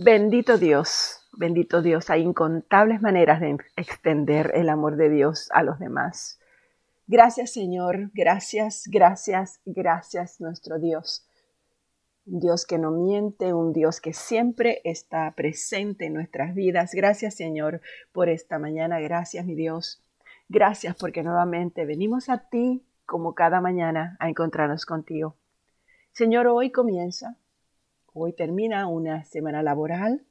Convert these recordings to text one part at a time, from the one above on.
Bendito Dios, bendito Dios, hay incontables maneras de extender el amor de Dios a los demás. Gracias Señor, gracias, gracias, gracias nuestro Dios. Un Dios que no miente, un Dios que siempre está presente en nuestras vidas. Gracias Señor por esta mañana, gracias mi Dios. Gracias porque nuevamente venimos a ti como cada mañana a encontrarnos contigo. Señor, hoy comienza Hoy termina una semana laboral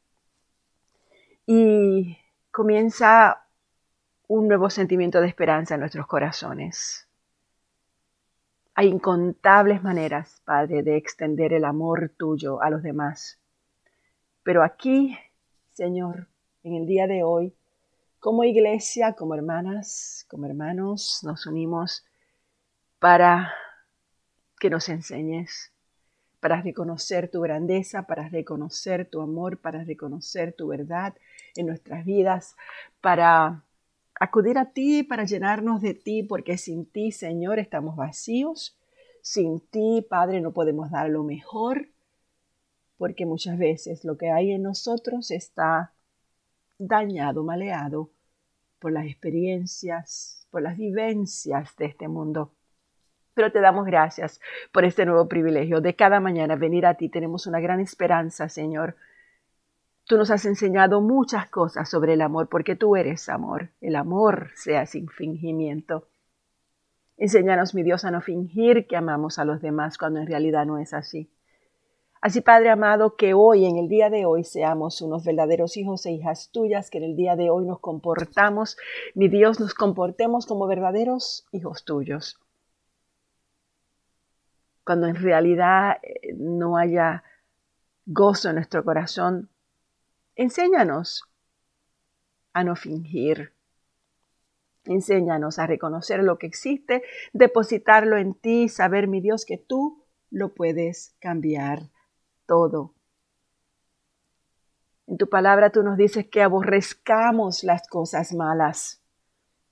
y comienza un nuevo sentimiento de esperanza en nuestros corazones. Hay incontables maneras, Padre, de extender el amor tuyo a los demás. Pero aquí, Señor, en el día de hoy, como iglesia, como hermanas, como hermanos, nos unimos para que nos enseñes, para reconocer tu grandeza, para reconocer tu amor, para reconocer tu verdad en nuestras vidas, para acudir a ti, para llenarnos de ti, porque sin ti, Señor, estamos vacíos. Sin ti, Padre, no podemos dar lo mejor, porque muchas veces lo que hay en nosotros está dañado, maleado por las experiencias, por las vivencias de este mundo. Pero te damos gracias por este nuevo privilegio de cada mañana venir a ti. Tenemos una gran esperanza, Señor. Tú nos has enseñado muchas cosas sobre el amor porque tú eres amor. El amor sea sin fingimiento. Enséñanos, mi Dios, a no fingir que amamos a los demás cuando en realidad no es así. Así, Padre amado, que hoy, en el día de hoy, seamos unos verdaderos hijos e hijas tuyas, que en el día de hoy nos comportamos, mi Dios, nos comportemos como verdaderos hijos tuyos cuando en realidad eh, no haya gozo en nuestro corazón, enséñanos a no fingir. Enséñanos a reconocer lo que existe, depositarlo en ti, saber, mi Dios, que tú lo puedes cambiar todo. En tu palabra tú nos dices que aborrezcamos las cosas malas.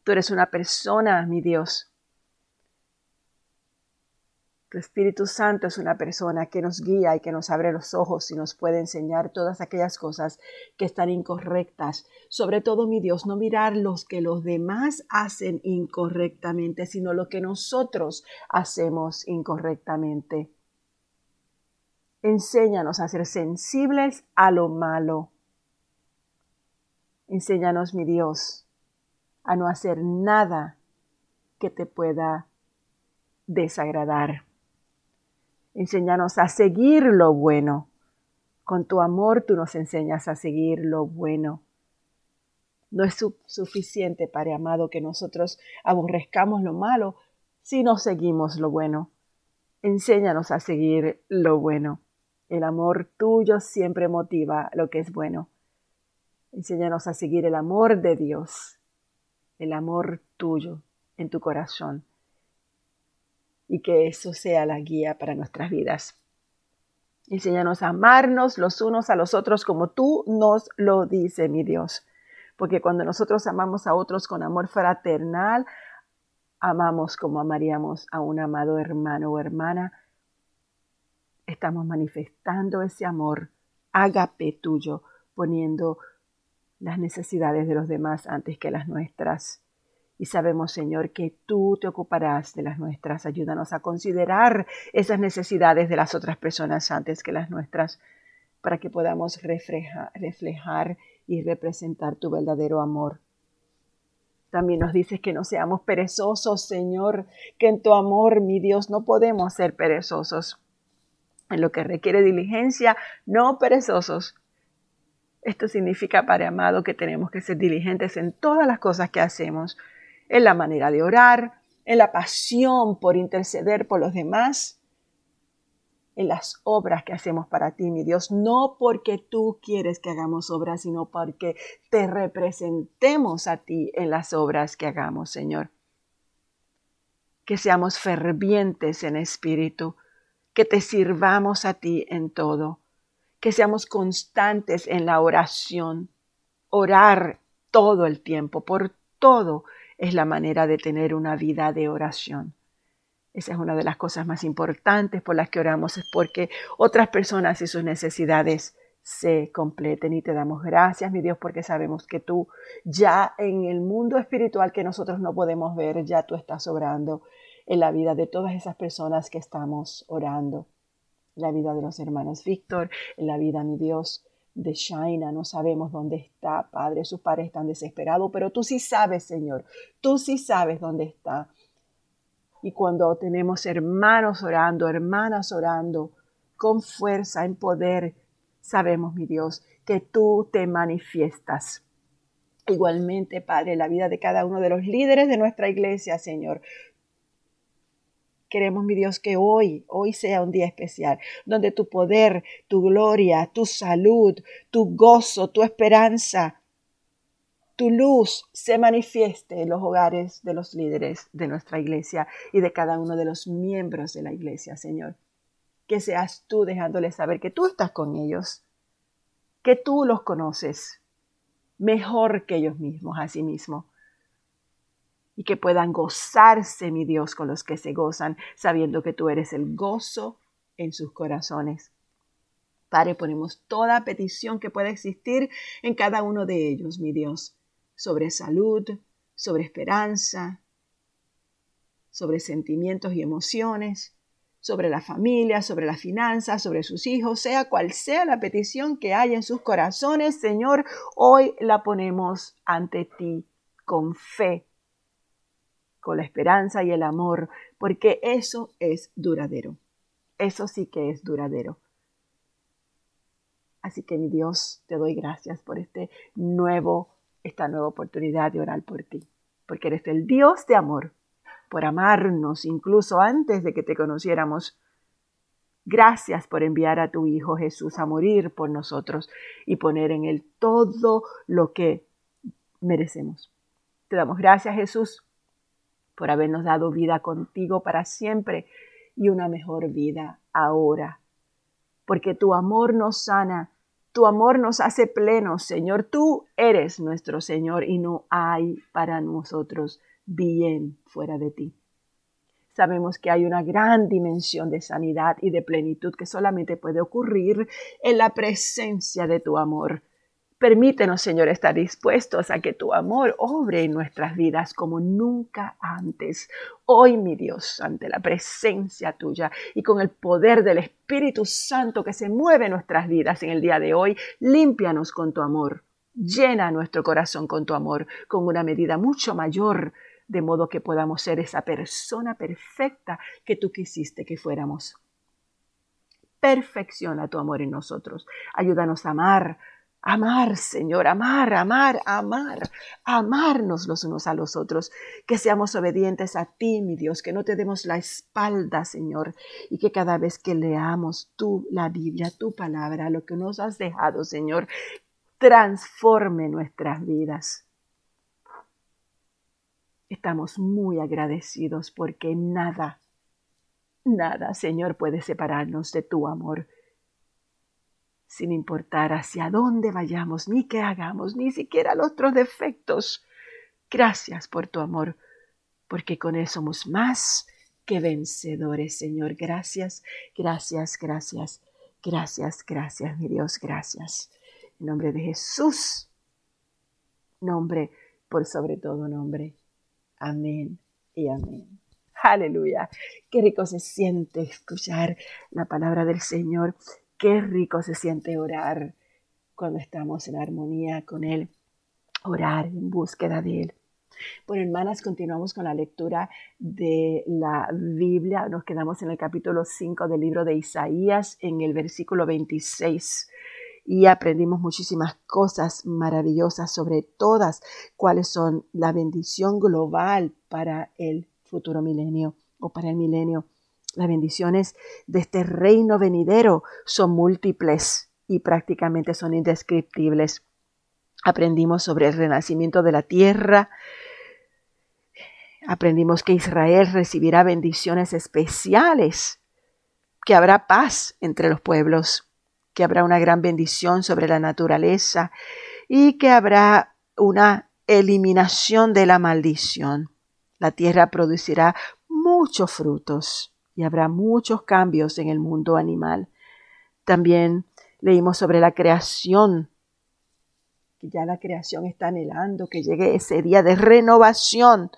Tú eres una persona, mi Dios, tu Espíritu Santo es una persona que nos guía y que nos abre los ojos y nos puede enseñar todas aquellas cosas que están incorrectas. Sobre todo, mi Dios, no mirar los que los demás hacen incorrectamente, sino lo que nosotros hacemos incorrectamente. Enséñanos a ser sensibles a lo malo. Enséñanos, mi Dios, a no hacer nada que te pueda desagradar. Enséñanos a seguir lo bueno. Con tu amor tú nos enseñas a seguir lo bueno. No es suficiente, Padre amado, que nosotros aborrezcamos lo malo si no seguimos lo bueno. Enséñanos a seguir lo bueno. El amor tuyo siempre motiva lo que es bueno. Enséñanos a seguir el amor de Dios, el amor tuyo en tu corazón y que eso sea la guía para nuestras vidas. Enséñanos a amarnos los unos a los otros como tú nos lo dices, mi Dios. Porque cuando nosotros amamos a otros con amor fraternal, amamos como amaríamos a un amado hermano o hermana. Estamos manifestando ese amor ágape tuyo, poniendo las necesidades de los demás antes que las nuestras. Y sabemos, Señor, que tú te ocuparás de las nuestras. Ayúdanos a considerar esas necesidades de las otras personas antes que las nuestras, para que podamos reflejar, y representar tu verdadero amor. También nos dices que no seamos perezosos, Señor, que en tu amor, mi Dios, no podemos ser perezosos. En lo que requiere diligencia, no perezosos. Esto significa, Padre amado, que tenemos que ser diligentes en todas las cosas que hacemos en la manera de orar, en la pasión por interceder por los demás, en las obras que hacemos para ti, mi Dios, no porque tú quieres que hagamos obras, sino porque te representemos a ti en las obras que hagamos, Señor. Que seamos fervientes en espíritu, que te sirvamos a ti en todo, que seamos constantes en la oración, orar todo el tiempo, por todo es la manera de tener una vida de oración. Esa es una de las cosas más importantes por las que oramos, es porque otras personas y sus necesidades se completen y te damos gracias, mi Dios, porque sabemos que tú ya en el mundo espiritual que nosotros no podemos ver, ya tú estás obrando en la vida de todas esas personas que estamos orando, la vida de los hermanos Víctor, en la vida, mi Dios, de Shaina, no sabemos dónde está, Padre, sus padres están desesperados, pero tú sí sabes, Señor, tú sí sabes dónde está. Y cuando tenemos hermanos orando, hermanas orando, con fuerza, en poder, sabemos, mi Dios, que tú te manifiestas. Igualmente, Padre, la vida de cada uno de los líderes de nuestra iglesia, Señor. Queremos, mi Dios, que hoy, hoy sea un día especial, donde tu poder, tu gloria, tu salud, tu gozo, tu esperanza, tu luz se manifieste en los hogares de los líderes de nuestra iglesia y de cada uno de los miembros de la iglesia, Señor. Que seas tú dejándoles saber que tú estás con ellos, que tú los conoces mejor que ellos mismos a sí mismos y que puedan gozarse, mi Dios, con los que se gozan, sabiendo que tú eres el gozo en sus corazones. Padre, ponemos toda petición que pueda existir en cada uno de ellos, mi Dios, sobre salud, sobre esperanza, sobre sentimientos y emociones, sobre la familia, sobre las finanzas, sobre sus hijos, sea cual sea la petición que hay en sus corazones, Señor, hoy la ponemos ante ti con fe, la esperanza y el amor, porque eso es duradero. Eso sí que es duradero. Así que mi Dios, te doy gracias por este nuevo, esta nueva oportunidad de orar por ti, porque eres el Dios de amor por amarnos incluso antes de que te conociéramos. Gracias por enviar a tu Hijo Jesús a morir por nosotros y poner en él todo lo que merecemos. Te damos gracias Jesús por habernos dado vida contigo para siempre y una mejor vida ahora. Porque tu amor nos sana, tu amor nos hace plenos, Señor. Tú eres nuestro Señor y no hay para nosotros bien fuera de ti. Sabemos que hay una gran dimensión de sanidad y de plenitud que solamente puede ocurrir en la presencia de tu amor. Permítenos, Señor, estar dispuestos a que tu amor obre en nuestras vidas como nunca antes. Hoy, mi Dios, ante la presencia tuya y con el poder del Espíritu Santo que se mueve en nuestras vidas en el día de hoy, límpianos con tu amor. Llena nuestro corazón con tu amor, con una medida mucho mayor de modo que podamos ser esa persona perfecta que tú quisiste que fuéramos. Perfecciona tu amor en nosotros. Ayúdanos a amar, amar, Señor, amar, amar, amar, amarnos los unos a los otros, que seamos obedientes a ti, mi Dios, que no te demos la espalda, Señor, y que cada vez que leamos tú, la Biblia, tu palabra, lo que nos has dejado, Señor, transforme nuestras vidas. Estamos muy agradecidos porque nada, nada, Señor, puede separarnos de tu amor, sin importar hacia dónde vayamos, ni qué hagamos, ni siquiera los otros defectos. Gracias por tu amor, porque con él somos más que vencedores, Señor. Gracias, gracias, gracias, gracias, gracias, mi Dios, gracias. En nombre de Jesús, nombre por sobre todo nombre. Amén y amén. Aleluya. Qué rico se siente escuchar la palabra del Señor. Qué rico se siente orar cuando estamos en armonía con Él. Orar en búsqueda de Él. Bueno, hermanas, continuamos con la lectura de la Biblia. Nos quedamos en el capítulo 5 del libro de Isaías, en el versículo 26 y aprendimos muchísimas cosas maravillosas sobre todas cuáles son la bendición global para el futuro milenio o para el milenio. Las bendiciones de este reino venidero son múltiples y prácticamente son indescriptibles. Aprendimos sobre el renacimiento de la tierra, aprendimos que Israel recibirá bendiciones especiales, que habrá paz entre los pueblos, que habrá una gran bendición sobre la naturaleza y que habrá una eliminación de la maldición. La tierra producirá muchos frutos y habrá muchos cambios en el mundo animal. También Leímos sobre la creación, que ya la creación está anhelando que llegue ese día de renovación.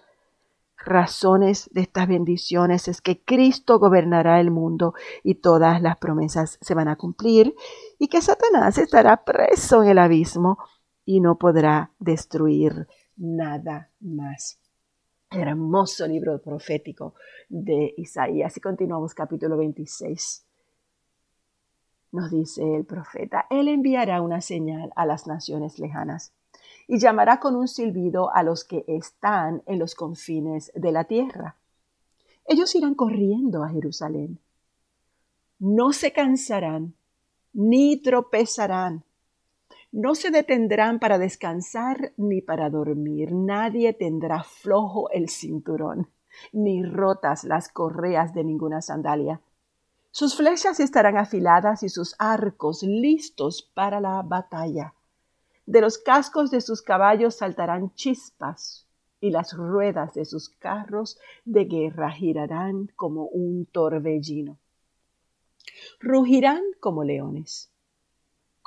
Razones de estas bendiciones es que Cristo gobernará el mundo y todas las promesas se van a cumplir y que Satanás estará preso en el abismo y no podrá destruir nada más. Hermoso libro profético de Isaías. Y continuamos capítulo 26. Nos dice el profeta, Él enviará una señal a las naciones lejanas y llamará con un silbido a los que están en los confines de la tierra. Ellos irán corriendo a Jerusalén. No se cansarán ni tropezarán no se detendrán para descansar ni para dormir. Nadie tendrá flojo el cinturón, ni rotas las correas de ninguna sandalia. Sus flechas estarán afiladas y sus arcos listos para la batalla. De los cascos de sus caballos saltarán chispas, y las ruedas de sus carros de guerra girarán como un torbellino. Rugirán como leones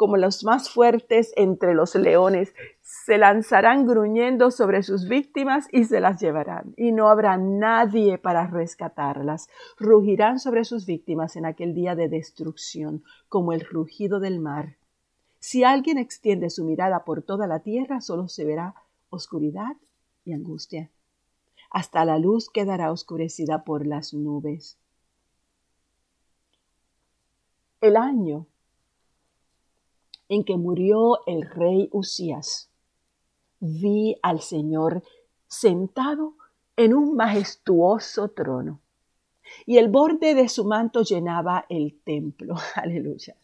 como los más fuertes entre los leones, se lanzarán gruñendo sobre sus víctimas y se las llevarán, y no habrá nadie para rescatarlas. Rugirán sobre sus víctimas en aquel día de destrucción, como el rugido del mar. Si alguien extiende su mirada por toda la tierra, solo se verá oscuridad y angustia. Hasta la luz quedará oscurecida por las nubes. El año en que murió el rey Usías, vi al Señor sentado en un majestuoso trono, y el borde de su manto llenaba el templo. Aleluya.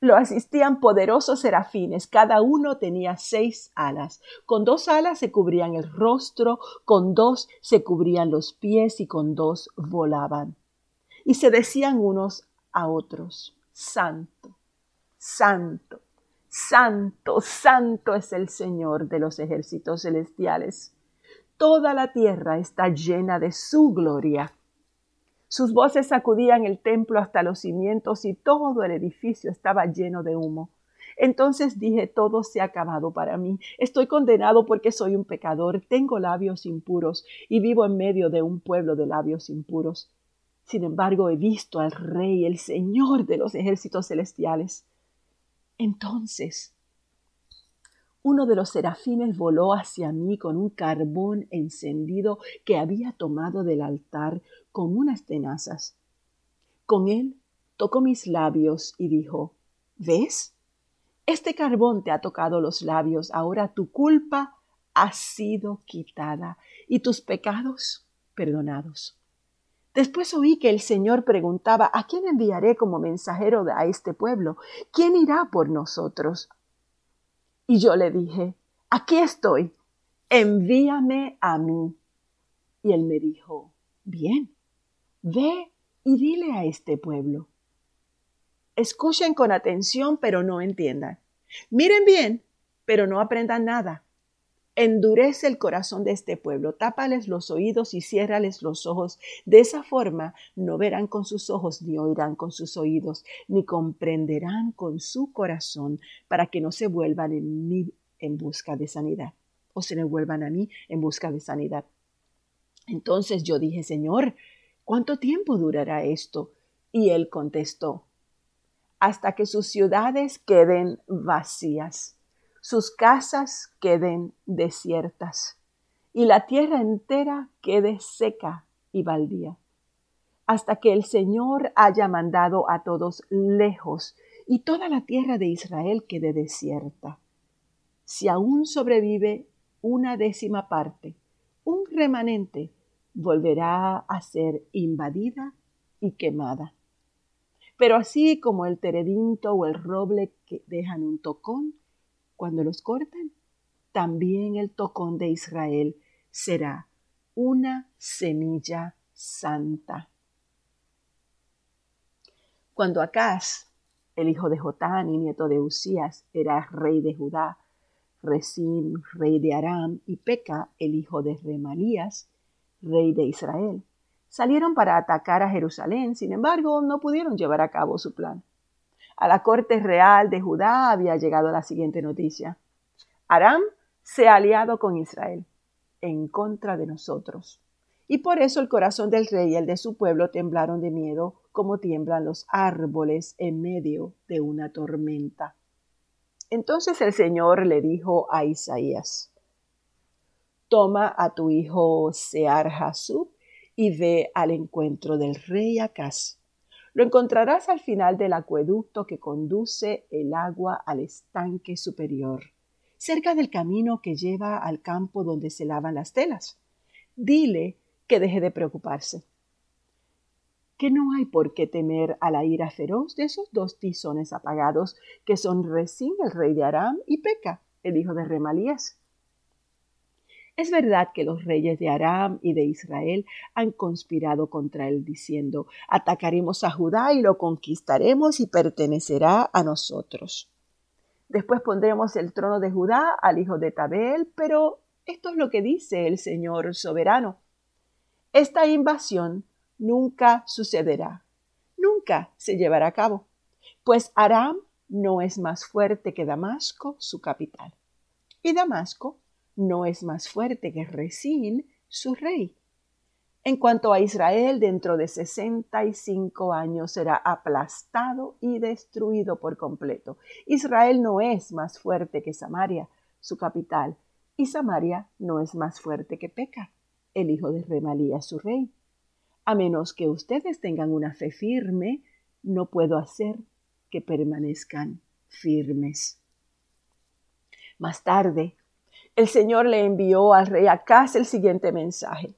Lo asistían poderosos serafines, cada uno tenía seis alas. Con dos alas se cubrían el rostro, con dos se cubrían los pies y con dos volaban. Y se decían unos a otros, Santo, Santo, santo, santo es el Señor de los ejércitos celestiales. Toda la tierra está llena de su gloria. Sus voces sacudían el templo hasta los cimientos y todo el edificio estaba lleno de humo. Entonces dije, todo se ha acabado para mí. Estoy condenado porque soy un pecador, tengo labios impuros y vivo en medio de un pueblo de labios impuros. Sin embargo, he visto al Rey, el Señor de los ejércitos celestiales. Entonces, uno de los serafines voló hacia mí con un carbón encendido que había tomado del altar con unas tenazas. Con él tocó mis labios y dijo, ¿ves? Este carbón te ha tocado los labios, ahora tu culpa ha sido quitada y tus pecados perdonados. Después oí que el Señor preguntaba, ¿a quién enviaré como mensajero a este pueblo? ¿Quién irá por nosotros? Y yo le dije, aquí estoy, envíame a mí. Y él me dijo, bien, ve y dile a este pueblo. Escuchen con atención, pero no entiendan. Miren bien, pero no aprendan nada endurece el corazón de este pueblo, tápales los oídos y ciérrales los ojos. De esa forma no verán con sus ojos, ni oirán con sus oídos, ni comprenderán con su corazón, para que no se vuelvan en mí en busca de sanidad, o se me vuelvan a mí en busca de sanidad. Entonces yo dije, Señor, ¿cuánto tiempo durará esto? Y él contestó, hasta que sus ciudades queden vacías sus casas queden desiertas y la tierra entera quede seca y baldía, hasta que el Señor haya mandado a todos lejos y toda la tierra de Israel quede desierta. Si aún sobrevive una décima parte, un remanente volverá a ser invadida y quemada. Pero así como el teredinto o el roble que dejan un tocón, cuando los corten, también el tocón de Israel será una semilla santa. Cuando Acaz, el hijo de Jotán y nieto de Usías, era rey de Judá, Resín, rey de Aram, y Peca, el hijo de Remalías, rey de Israel, salieron para atacar a Jerusalén, sin embargo, no pudieron llevar a cabo su plan. A la corte real de Judá había llegado la siguiente noticia. Aram se ha aliado con Israel en contra de nosotros. Y por eso el corazón del rey y el de su pueblo temblaron de miedo como tiemblan los árboles en medio de una tormenta. Entonces el Señor le dijo a Isaías, Toma a tu hijo Sear Hasub y ve al encuentro del rey Acaz. Lo encontrarás al final del acueducto que conduce el agua al estanque superior, cerca del camino que lleva al campo donde se lavan las telas. Dile que deje de preocuparse, que no hay por qué temer a la ira feroz de esos dos tizones apagados que son Resín, el rey de Aram, y Peca, el hijo de Remalías. Es verdad que los reyes de Aram y de Israel han conspirado contra él diciendo, atacaremos a Judá y lo conquistaremos y pertenecerá a nosotros. Después pondremos el trono de Judá al hijo de Tabel, pero esto es lo que dice el Señor soberano. Esta invasión nunca sucederá, nunca se llevará a cabo, pues Aram no es más fuerte que Damasco, su capital. Y Damasco no es más fuerte que Resín, su rey. En cuanto a Israel, dentro de sesenta y cinco años será aplastado y destruido por completo. Israel no es más fuerte que Samaria, su capital, y Samaria no es más fuerte que Peca, el hijo de Remalía, su rey. A menos que ustedes tengan una fe firme, no puedo hacer que permanezcan firmes. Más tarde, el Señor le envió al rey Acaz el siguiente mensaje.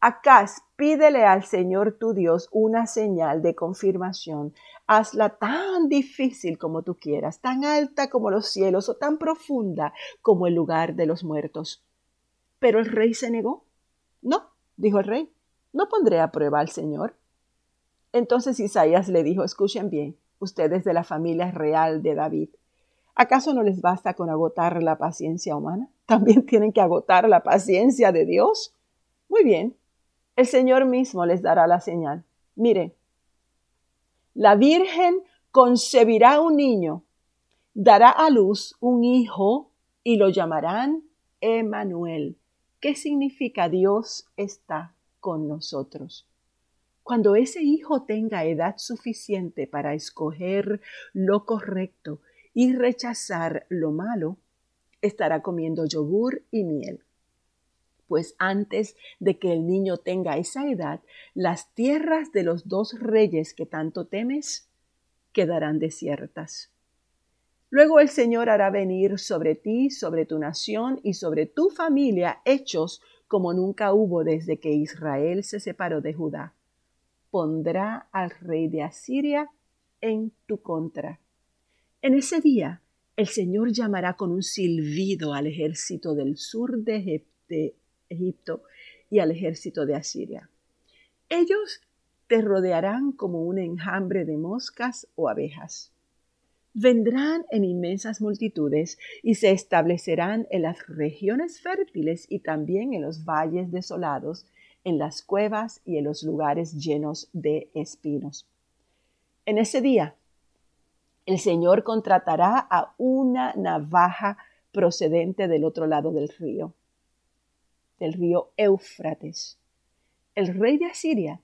Acaz, pídele al Señor tu Dios una señal de confirmación. Hazla tan difícil como tú quieras, tan alta como los cielos o tan profunda como el lugar de los muertos. Pero el rey se negó. No, dijo el rey, no pondré a prueba al Señor. Entonces Isaías le dijo, escuchen bien, ustedes de la familia real de David, ¿acaso no les basta con agotar la paciencia humana? también tienen que agotar la paciencia de Dios. Muy bien, el Señor mismo les dará la señal. Mire, la Virgen concebirá un niño, dará a luz un hijo y lo llamarán Emanuel. ¿Qué significa Dios está con nosotros? Cuando ese hijo tenga edad suficiente para escoger lo correcto y rechazar lo malo, estará comiendo yogur y miel. Pues antes de que el niño tenga esa edad, las tierras de los dos reyes que tanto temes quedarán desiertas. Luego el Señor hará venir sobre ti, sobre tu nación y sobre tu familia hechos como nunca hubo desde que Israel se separó de Judá. Pondrá al rey de Asiria en tu contra. En ese día el Señor llamará con un silbido al ejército del sur de Egipto y al ejército de Asiria. Ellos te rodearán como un enjambre de moscas o abejas. Vendrán en inmensas multitudes y se establecerán en las regiones fértiles y también en los valles desolados, en las cuevas y en los lugares llenos de espinos. En ese día el Señor contratará a una navaja procedente del otro lado del río, del río Éufrates, el rey de Asiria,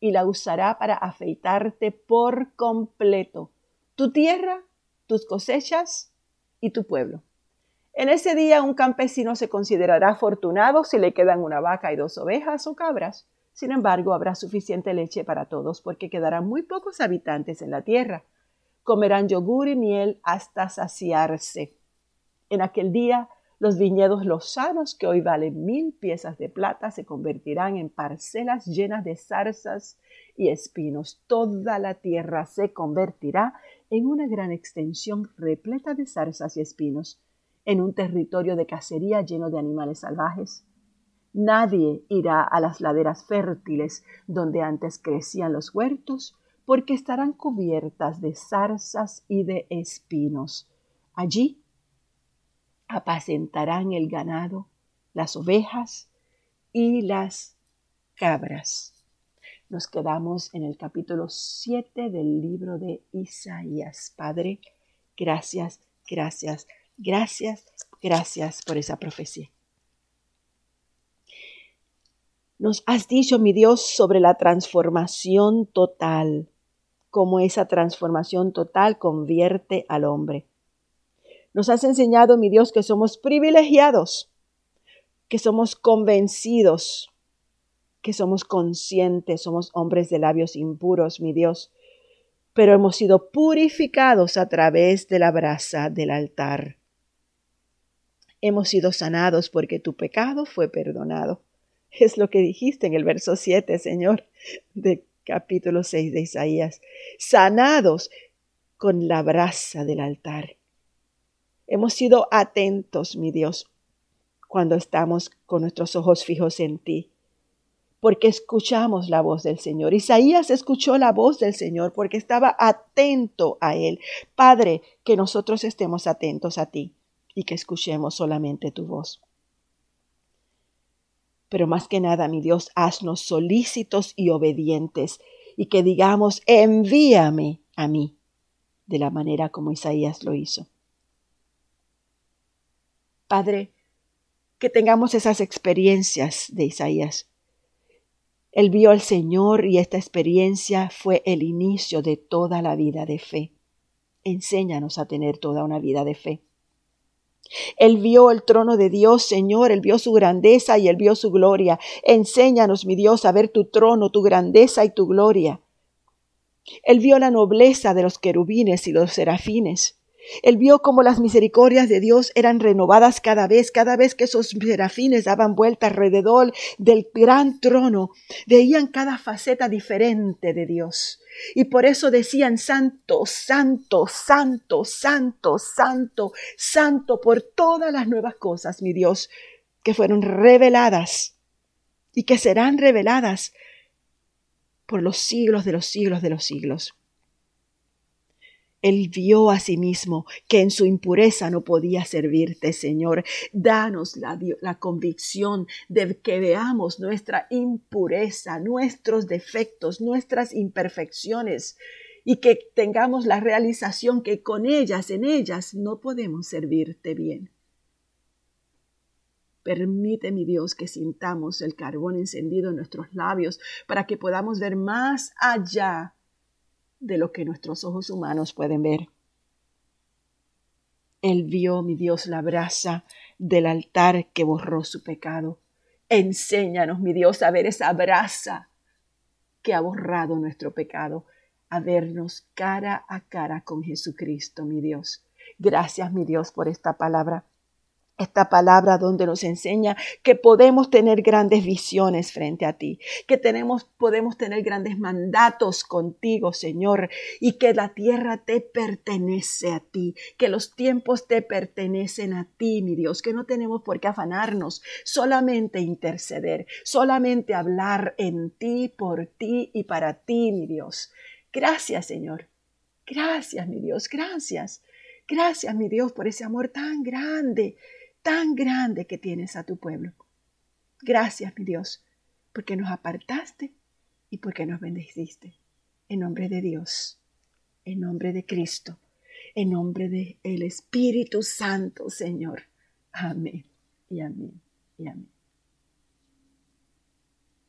y la usará para afeitarte por completo, tu tierra, tus cosechas y tu pueblo. En ese día un campesino se considerará afortunado si le quedan una vaca y dos ovejas o cabras. Sin embargo, habrá suficiente leche para todos porque quedarán muy pocos habitantes en la tierra comerán yogur y miel hasta saciarse. En aquel día, los viñedos lozanos, que hoy valen mil piezas de plata, se convertirán en parcelas llenas de zarzas y espinos. Toda la tierra se convertirá en una gran extensión repleta de zarzas y espinos, en un territorio de cacería lleno de animales salvajes. Nadie irá a las laderas fértiles donde antes crecían los huertos, porque estarán cubiertas de zarzas y de espinos. Allí apacentarán el ganado, las ovejas y las cabras. nos quedamos en el capítulo 7 del libro de Isaías. Padre, gracias, gracias, gracias, gracias por esa profecía. Nos has dicho, mi Dios, sobre la transformación total, cómo esa transformación total convierte al hombre. Nos has enseñado, mi Dios, que somos privilegiados, que somos convencidos, que somos conscientes, somos hombres de labios impuros, mi Dios, pero hemos sido purificados a través de la brasa del altar. Hemos sido sanados porque tu pecado fue perdonado. Es lo que dijiste en el verso 7, Señor, de capítulo 6 de Isaías. Sanados con la brasa del altar. Hemos sido atentos, mi Dios, cuando estamos con nuestros ojos fijos en ti, porque escuchamos la voz del Señor. Isaías escuchó la voz del Señor porque estaba atento a Él. Padre, que nosotros estemos atentos a ti y que escuchemos solamente tu voz. Pero más que nada, mi Dios, haznos solícitos y obedientes y que digamos, envíame a mí, de la manera como Isaías lo hizo. Padre, que tengamos esas experiencias de Isaías. Él vio al Señor y esta experiencia fue el inicio de toda la vida de fe. Enséñanos a tener toda una vida de fe. Él vio el trono de Dios, Señor, Él vio su grandeza y Él vio su gloria. Enséñanos, mi Dios, a ver tu trono, tu grandeza y tu gloria. Él vio la nobleza de los querubines y los serafines. Él vio cómo las misericordias de Dios eran renovadas cada vez, cada vez que esos serafines daban vuelta alrededor del gran trono, veían cada faceta diferente de Dios. Y por eso decían, Santo, Santo, Santo, Santo, Santo, Santo, por todas las nuevas cosas, mi Dios, que fueron reveladas y que serán reveladas por los siglos de los siglos de los siglos. Él vio a sí mismo que en su impureza no podía servirte, Señor. Danos la, la, convicción de que veamos nuestra impureza, nuestros defectos, nuestras imperfecciones y que tengamos la realización que con ellas, en ellas, no podemos servirte bien. Permite, mi Dios, que sintamos el carbón encendido en nuestros labios para que podamos ver más allá de lo que nuestros ojos humanos pueden ver. Él vio, mi Dios, la brasa del altar que borró su pecado. Enséñanos, mi Dios, a ver esa brasa que ha borrado nuestro pecado, a vernos cara a cara con Jesucristo, mi Dios. Gracias, mi Dios, por esta palabra esta palabra donde nos enseña que podemos tener grandes visiones frente a ti, que tenemos, podemos tener grandes mandatos contigo, Señor, y que la tierra te pertenece a ti, que los tiempos te pertenecen a ti, mi Dios, que no tenemos por qué afanarnos, solamente interceder, solamente hablar en ti, por ti y para ti, mi Dios. Gracias, Señor. Gracias, mi Dios, gracias. Gracias, mi Dios, por ese amor tan grande tan grande que tienes a tu pueblo. Gracias, mi Dios, porque nos apartaste y porque nos bendeciste. En nombre de Dios, en nombre de Cristo, en nombre del el Espíritu Santo, Señor. Amén y amén y amén.